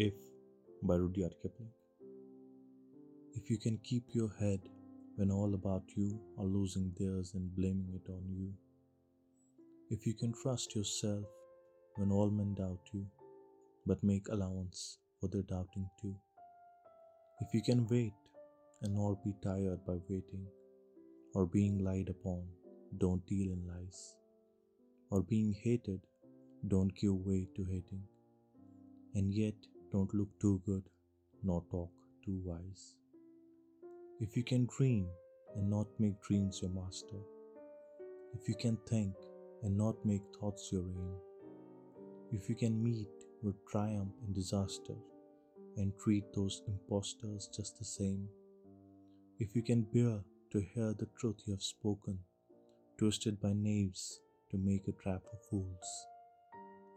If by Rudyard Kipling. If you can keep your head when all about you are losing theirs and blaming it on you. If you can trust yourself when all men doubt you, but make allowance for their doubting too. If you can wait and not be tired by waiting, or being lied upon, don't deal in lies, or being hated, don't give way to hating, and yet don't look too good, nor talk too wise. If you can dream and not make dreams your master, if you can think and not make thoughts your aim, if you can meet with triumph and disaster and treat those impostors just the same, if you can bear to hear the truth you have spoken, twisted by knaves to make a trap for fools,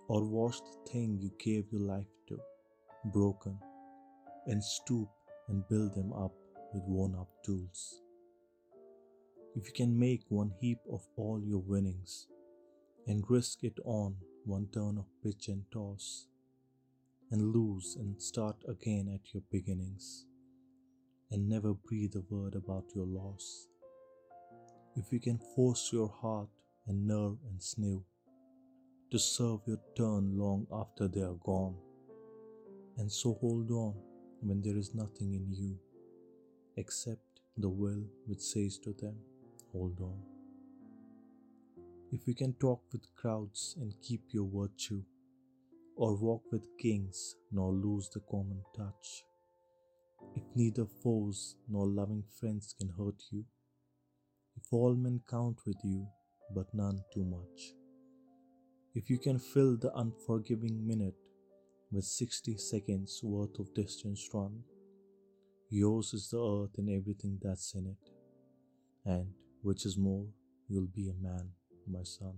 or wash the thing you gave your life to, broken, and stoop and build them up with worn up tools. If you can make one heap of all your winnings and risk it on one turn of pitch and toss, and lose and start again at your beginnings, and never breathe a word about your loss. If you can force your heart and nerve and sinew to serve your turn long after they are gone, and so hold on when there is nothing in you except the will which says to them, Hold on. If you can talk with crowds and keep your virtue, or walk with kings nor lose the common touch, if neither foes nor loving friends can hurt you, if all men count with you, but none too much, if you can fill the unforgiving minute with 60 seconds worth of distance run, yours is the earth and everything that's in it, and which is more, you'll be a man, my son.